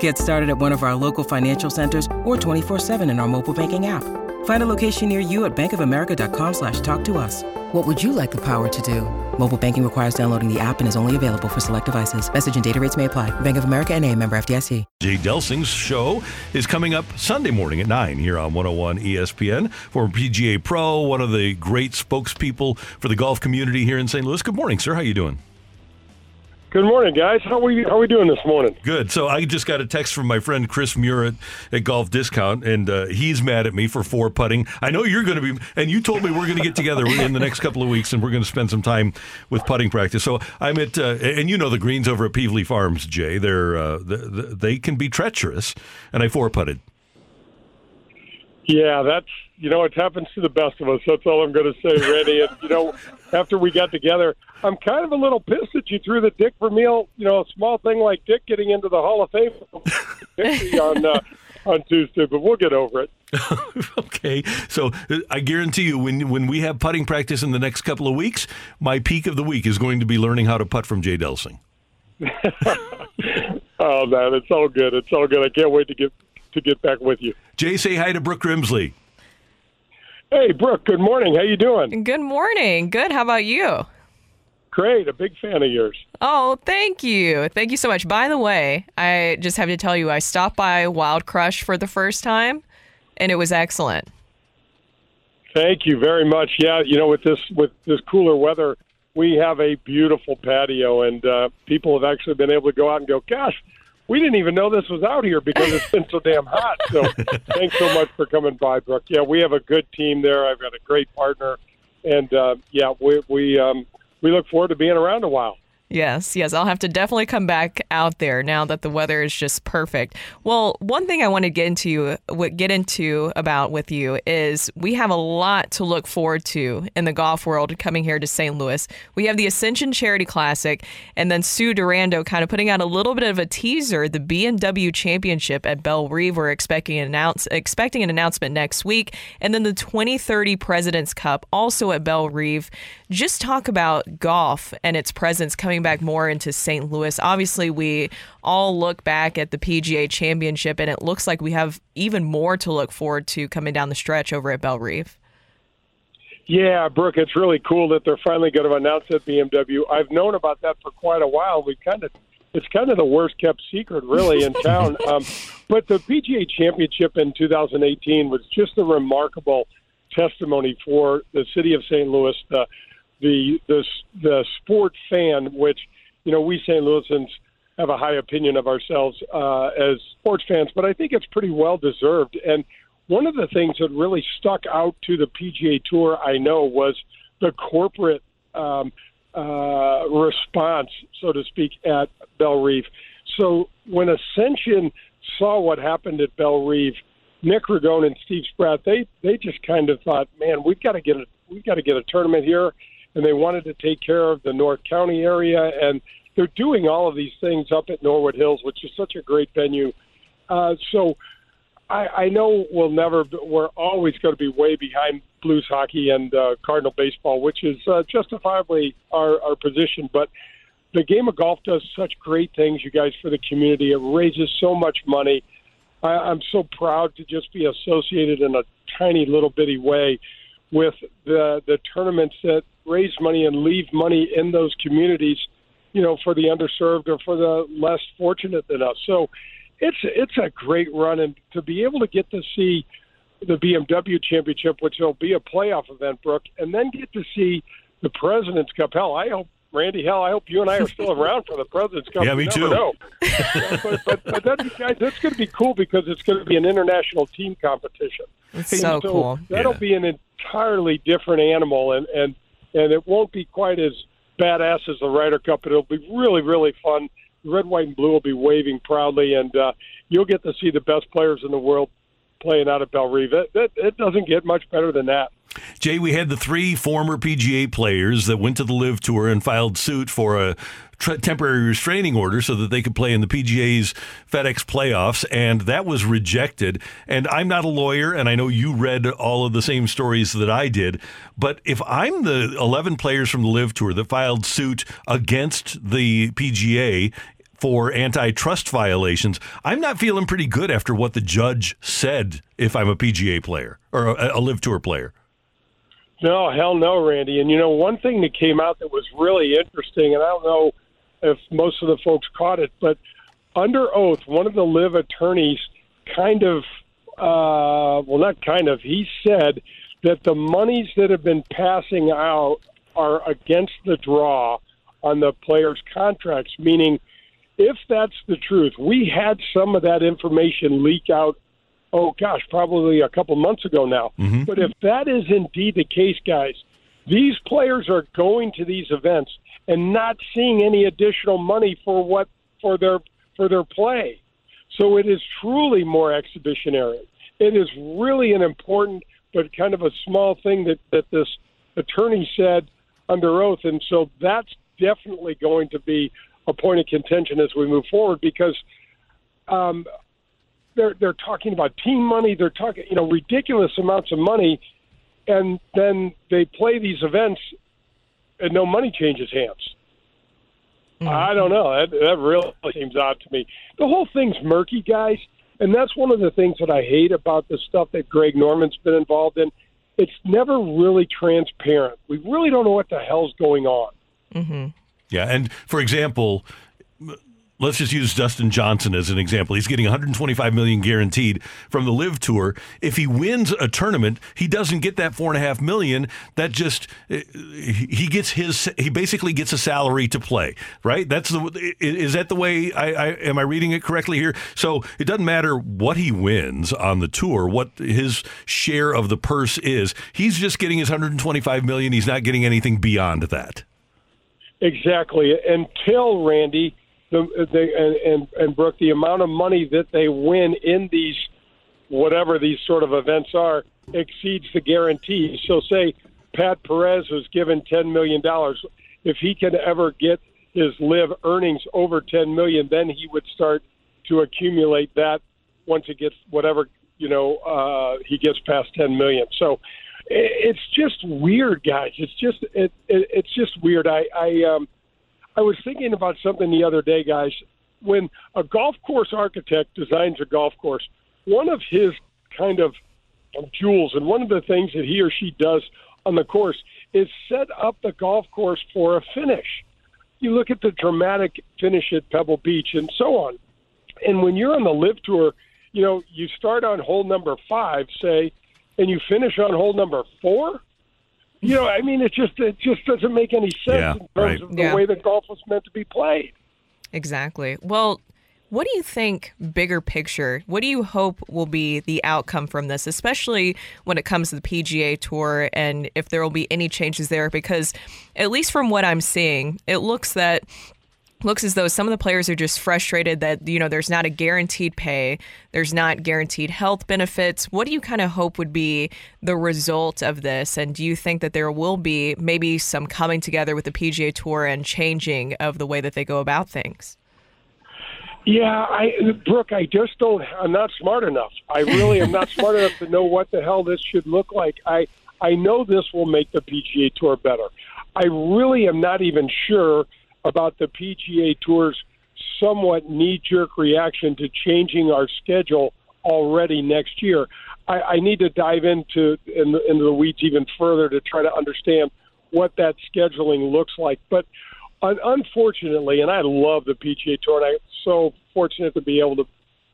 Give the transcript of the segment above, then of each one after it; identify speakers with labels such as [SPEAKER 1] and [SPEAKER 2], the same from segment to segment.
[SPEAKER 1] Get started at one of our local financial centers or 24-7 in our mobile banking app. Find a location near you at bankofamerica.com slash talk to us. What would you like the power to do? Mobile banking requires downloading the app and is only available for select devices. Message and data rates may apply. Bank of America and a member FDIC.
[SPEAKER 2] Jay Delsing's show is coming up Sunday morning at 9 here on 101 ESPN for PGA Pro, one of the great spokespeople for the golf community here in St. Louis. Good morning, sir. How you doing?
[SPEAKER 3] Good morning, guys. How are we how are we doing this morning?
[SPEAKER 2] Good. So I just got a text from my friend Chris Muir at Golf Discount, and uh, he's mad at me for four putting. I know you're going to be, and you told me we're going to get together in the next couple of weeks, and we're going to spend some time with putting practice. So I'm at, uh, and you know the greens over at Pevely Farms, Jay. They're uh, they can be treacherous, and I four putted.
[SPEAKER 3] Yeah, that's you know it happens to the best of us. That's all I'm going to say, Randy. And you know, after we got together, I'm kind of a little pissed that you threw the Dick Vermeil, you know, a small thing like Dick getting into the Hall of Fame on uh, on Tuesday, but we'll get over it.
[SPEAKER 2] okay, so uh, I guarantee you, when when we have putting practice in the next couple of weeks, my peak of the week is going to be learning how to putt from Jay Delsing.
[SPEAKER 3] oh man, it's all good. It's all good. I can't wait to get to get back with you.
[SPEAKER 2] Jay, say hi to Brooke Grimsley.
[SPEAKER 3] Hey, Brooke. Good morning. How you doing?
[SPEAKER 4] Good morning. Good. How about you?
[SPEAKER 3] Great. A big fan of yours.
[SPEAKER 4] Oh, thank you. Thank you so much. By the way, I just have to tell you, I stopped by Wild Crush for the first time, and it was excellent.
[SPEAKER 3] Thank you very much. Yeah, you know, with this with this cooler weather, we have a beautiful patio, and uh, people have actually been able to go out and go, "Gosh, we didn't even know this was out here because it's been so damn hot. So thanks so much for coming by, Brooke. Yeah, we have a good team there. I've got a great partner, and uh, yeah, we we um, we look forward to being around a while.
[SPEAKER 4] Yes, yes, I'll have to definitely come back out there now that the weather is just perfect. Well, one thing I want to get into get into about with you is we have a lot to look forward to in the golf world coming here to St. Louis. We have the Ascension Charity Classic and then Sue Durando kind of putting out a little bit of a teaser, the BMW Championship at Bellerive. We're expecting an announce expecting an announcement next week, and then the 2030 President's Cup also at Bellerive. Just talk about golf and its presence coming back more into St. Louis. Obviously, we all look back at the PGA Championship, and it looks like we have even more to look forward to coming down the stretch over at Bellerive.
[SPEAKER 3] Yeah, Brooke, it's really cool that they're finally going to announce that BMW. I've known about that for quite a while. We kind of it's kind of the worst kept secret, really, in town. Um, but the PGA Championship in 2018 was just a remarkable testimony for the city of St. Louis, the the the the sport fan, which you know we St. Louisans have a high opinion of ourselves uh, as sports fans, but I think it's pretty well deserved. And one of the things that really stuck out to the PGA Tour, I know, was the corporate um, uh, response, so to speak, at Bellerive. So when Ascension saw what happened at Bellerive, Nick Ragone and Steve Spratt, they they just kind of thought, man, we've got to get a we've got to get a tournament here and they wanted to take care of the North County area, and they're doing all of these things up at Norwood Hills, which is such a great venue. Uh, so I, I know we'll never, we're always going to be way behind Blues hockey and uh, Cardinal baseball, which is uh, justifiably our, our position, but the game of golf does such great things, you guys, for the community. It raises so much money. I, I'm so proud to just be associated in a tiny little bitty way with the the tournaments that raise money and leave money in those communities, you know, for the underserved or for the less fortunate than us. So it's it's a great run, and to be able to get to see the BMW Championship, which will be a playoff event, Brooke, and then get to see the President's Cup. Hell, I hope Randy, hell, I hope you and I are still around for the President's Cup.
[SPEAKER 2] Yeah, me too. Know.
[SPEAKER 3] but but, but that, guys, that's going to be cool because it's going to be an international team competition.
[SPEAKER 4] It's so, so, cool.
[SPEAKER 3] That'll
[SPEAKER 2] Yeah.
[SPEAKER 3] be an entirely different animal, and and and it won't be quite as badass as the Ryder Cup, but it'll be really really fun red, white, and blue will be waving proudly, and uh, you'll get to see the best players in the world playing out at Bellerive. It, it, it doesn't get much better than that.
[SPEAKER 2] Jay, we had the three former PGA players that went to the LIV Tour and filed suit for a temporary restraining order so that they could play in the PGA's FedEx playoffs, and that was rejected. And I'm not a lawyer, and I know you read all of the same stories that I did. But if I'm the 11 players from the LIV Tour that filed suit against the PGA for antitrust violations, I'm not feeling pretty good after what the judge said if I'm a PGA player or a, a LIV Tour player.
[SPEAKER 3] No, hell no, Randy. And you know, one thing that came out that was really interesting, and I don't know if most of the folks caught it, but under oath, one of the LIV attorneys kind of, uh, well, not kind of, he said that the monies that have been passing out are against the draw on the players' contracts, meaning if that's the truth, we had some of that information leak out oh gosh, probably a couple months ago now. Mm-hmm. But if that is indeed the case, guys, these players are going to these events and not seeing any additional money for what for their for their play. So it is truly more exhibitionary. It is really an important but kind of a small thing that, that this attorney said under oath. And so that's definitely going to be a point of contention as we move forward because um, they're they're talking about team money. They're talking you know ridiculous amounts of money, and then they play these events, and no money changes hands. Mm-hmm. I don't know. That that really seems odd to me. The whole thing's murky, guys, and that's one of the things that I hate about the stuff that Greg Norman's been involved in. It's never really transparent. We really don't know what the hell's going on.
[SPEAKER 4] Mm-hmm.
[SPEAKER 2] Yeah, and for example, let's just use Dustin Johnson as an example. He's getting 125 million guaranteed from the LIV Tour. If he wins a tournament, he doesn't get that four and a half million. That just eh, he gets his. He basically gets a salary to play. Right? That's the. Is that the way? I, I am I reading it correctly here? So it doesn't matter what he wins on the tour, what his share of the purse is. He's just getting his 125 million. He's not getting anything beyond that.
[SPEAKER 3] Exactly. Until Randy the, they, and, and and Brooke, the amount of money that they win in these whatever these sort of events are exceeds the guarantee. So, say Pat Perez was given ten million dollars. If he can ever get his LIV earnings over ten million, then he would start to accumulate that once he gets whatever you know uh, he gets past ten million. So it's just weird, guys. It's just it, it it's just weird. I I um I was thinking about something the other day, guys. When a golf course architect designs a golf course, one of his kind of jewels and one of the things that he or she does on the course is set up the golf course for a finish. You look at the dramatic finish at Pebble Beach and so on. And when you're on the LIV tour, you know, you start on hole number five, say, and you finish on hole number four you know, I mean, it just it just doesn't make any sense
[SPEAKER 2] yeah,
[SPEAKER 3] in terms
[SPEAKER 2] right.
[SPEAKER 3] of the
[SPEAKER 4] yeah.
[SPEAKER 3] way that golf was meant to be played.
[SPEAKER 4] Exactly. Well, what do you think, bigger picture? What do you hope will be the outcome from this, especially when it comes to the PGA Tour and if there will be any changes there? Because, at least from what I'm seeing, it looks that looks as though some of the players are just frustrated that you know there's not a guaranteed pay there's not guaranteed health benefits what do you kind of hope would be the result of this and do you think that there will be maybe some coming together with the PGA Tour and changing of the way that they go about things
[SPEAKER 3] yeah, I Brooke, I just don't I'm not smart enough. I really am not smart enough to know what the hell this should look like. I I know this will make the PGA Tour better. I really am not even sure about the PGA Tour's somewhat knee jerk reaction to changing our schedule already next year. I, I need to dive into in the, into the weeds even further to try to understand what that scheduling looks like. But un- unfortunately, and I love the PGA Tour, and I'm so fortunate to be able to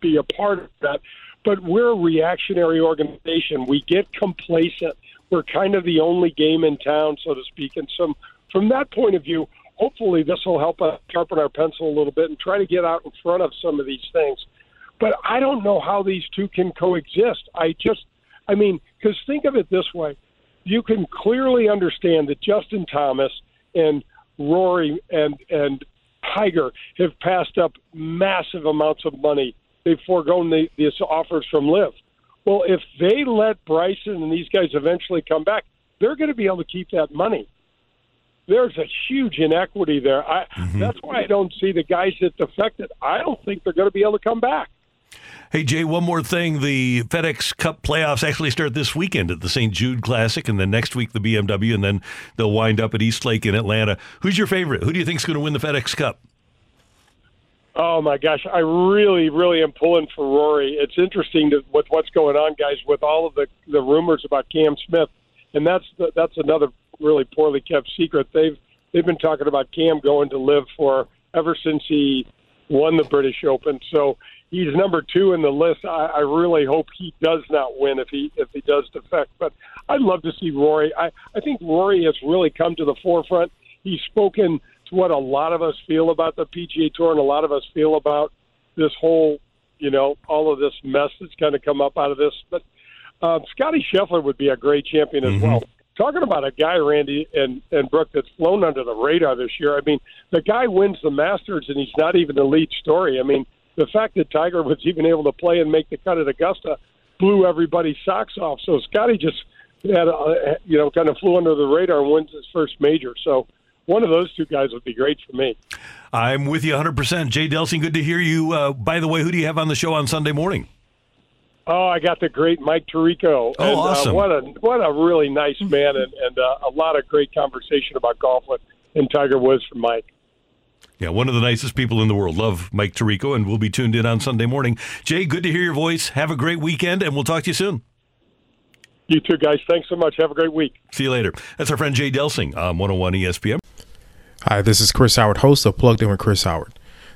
[SPEAKER 3] be a part of that. But we're a reactionary organization. We get complacent. We're kind of the only game in town, so to speak. And some, from that point of view, hopefully this will help us sharpen our pencil a little bit and try to get out in front of some of these things. But I don't know how these two can coexist. I just, I mean, because think of it this way: you can clearly understand that Justin Thomas and Rory and and Tiger have passed up massive amounts of money. They've foregone the, these offers from LIV. Well, if they let Bryson and these guys eventually come back, they're going to be able to keep that money. There's a huge inequity there. I, mm-hmm. That's why I don't see the guys that defected. I don't think they're going to be able to come back.
[SPEAKER 2] Hey, Jay, one more thing. The FedEx Cup playoffs actually start this weekend at the St. Jude Classic, and then next week the BMW, and then they'll wind up at East Lake in Atlanta. Who's your favorite? Who do you think is going to win the FedEx Cup?
[SPEAKER 3] Oh my gosh, I really, really am pulling for Rory. It's interesting to, with what's going on, guys, with all of the the rumors about Cam Smith, and that's the, that's another really poorly kept secret. They've they've been talking about Cam going to LIV for ever since he won the British Open. So he's number two in the list. I, I really hope he does not win if he if he does defect. But I'd love to see Rory. I I think Rory has really come to the forefront. He's spoken to what a lot of us feel about the PGA Tour, and a lot of us feel about this whole, you know, all of this mess that's kind of come up out of this. But um, Scotty Scheffler would be a great champion as mm-hmm. well. Talking about a guy, Randy and and Brooke, that's flown under the radar this year. I mean, the guy wins the Masters, and he's not even the lead story. I mean the fact that Tiger was even able to play and make the cut at Augusta blew everybody's socks off. So Scotty just had, a, you know, kind of flew under the radar and wins his first major. So one of those two guys would be great for me.
[SPEAKER 2] I'm with you 100%. Jay Delsing, good to hear you. Uh, by the way, who do you have on the show on Sunday morning?
[SPEAKER 3] Oh, I got the great Mike Tirico.
[SPEAKER 2] Oh,
[SPEAKER 3] and,
[SPEAKER 2] awesome!
[SPEAKER 3] Uh, what a what a really nice man, and, and uh, a lot of great conversation about golf with and Tiger Woods from Mike.
[SPEAKER 2] Yeah, one of the nicest people in the world. Love Mike Tirico, and we'll be tuned in on Sunday morning. Jay, good to hear your voice. Have a great weekend, and we'll talk to you soon.
[SPEAKER 3] You too, guys. Thanks so much. Have a great week.
[SPEAKER 2] See you later. That's our friend Jay Delsing on 101 ESPN.
[SPEAKER 5] Hi, this is Chris Howard, host of Plugged In with Chris Howard.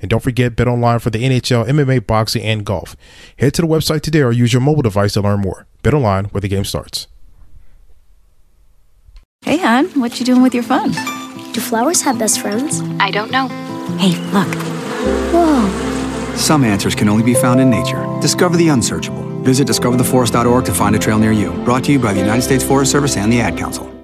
[SPEAKER 5] And don't forget bet online for the NHL, MMA, boxing, and golf. Head to the website today or use your mobile device to learn more. Bet online where the game starts.
[SPEAKER 6] Hey, hon, what you doing with your phone?
[SPEAKER 7] Do flowers have best friends?
[SPEAKER 6] I don't know. Hey, look.
[SPEAKER 7] Whoa.
[SPEAKER 8] Some answers can only be found in nature. Discover the unsearchable. Visit discovertheforest.org to find a trail near you. Brought to you by the United States Forest Service and the Ad Council.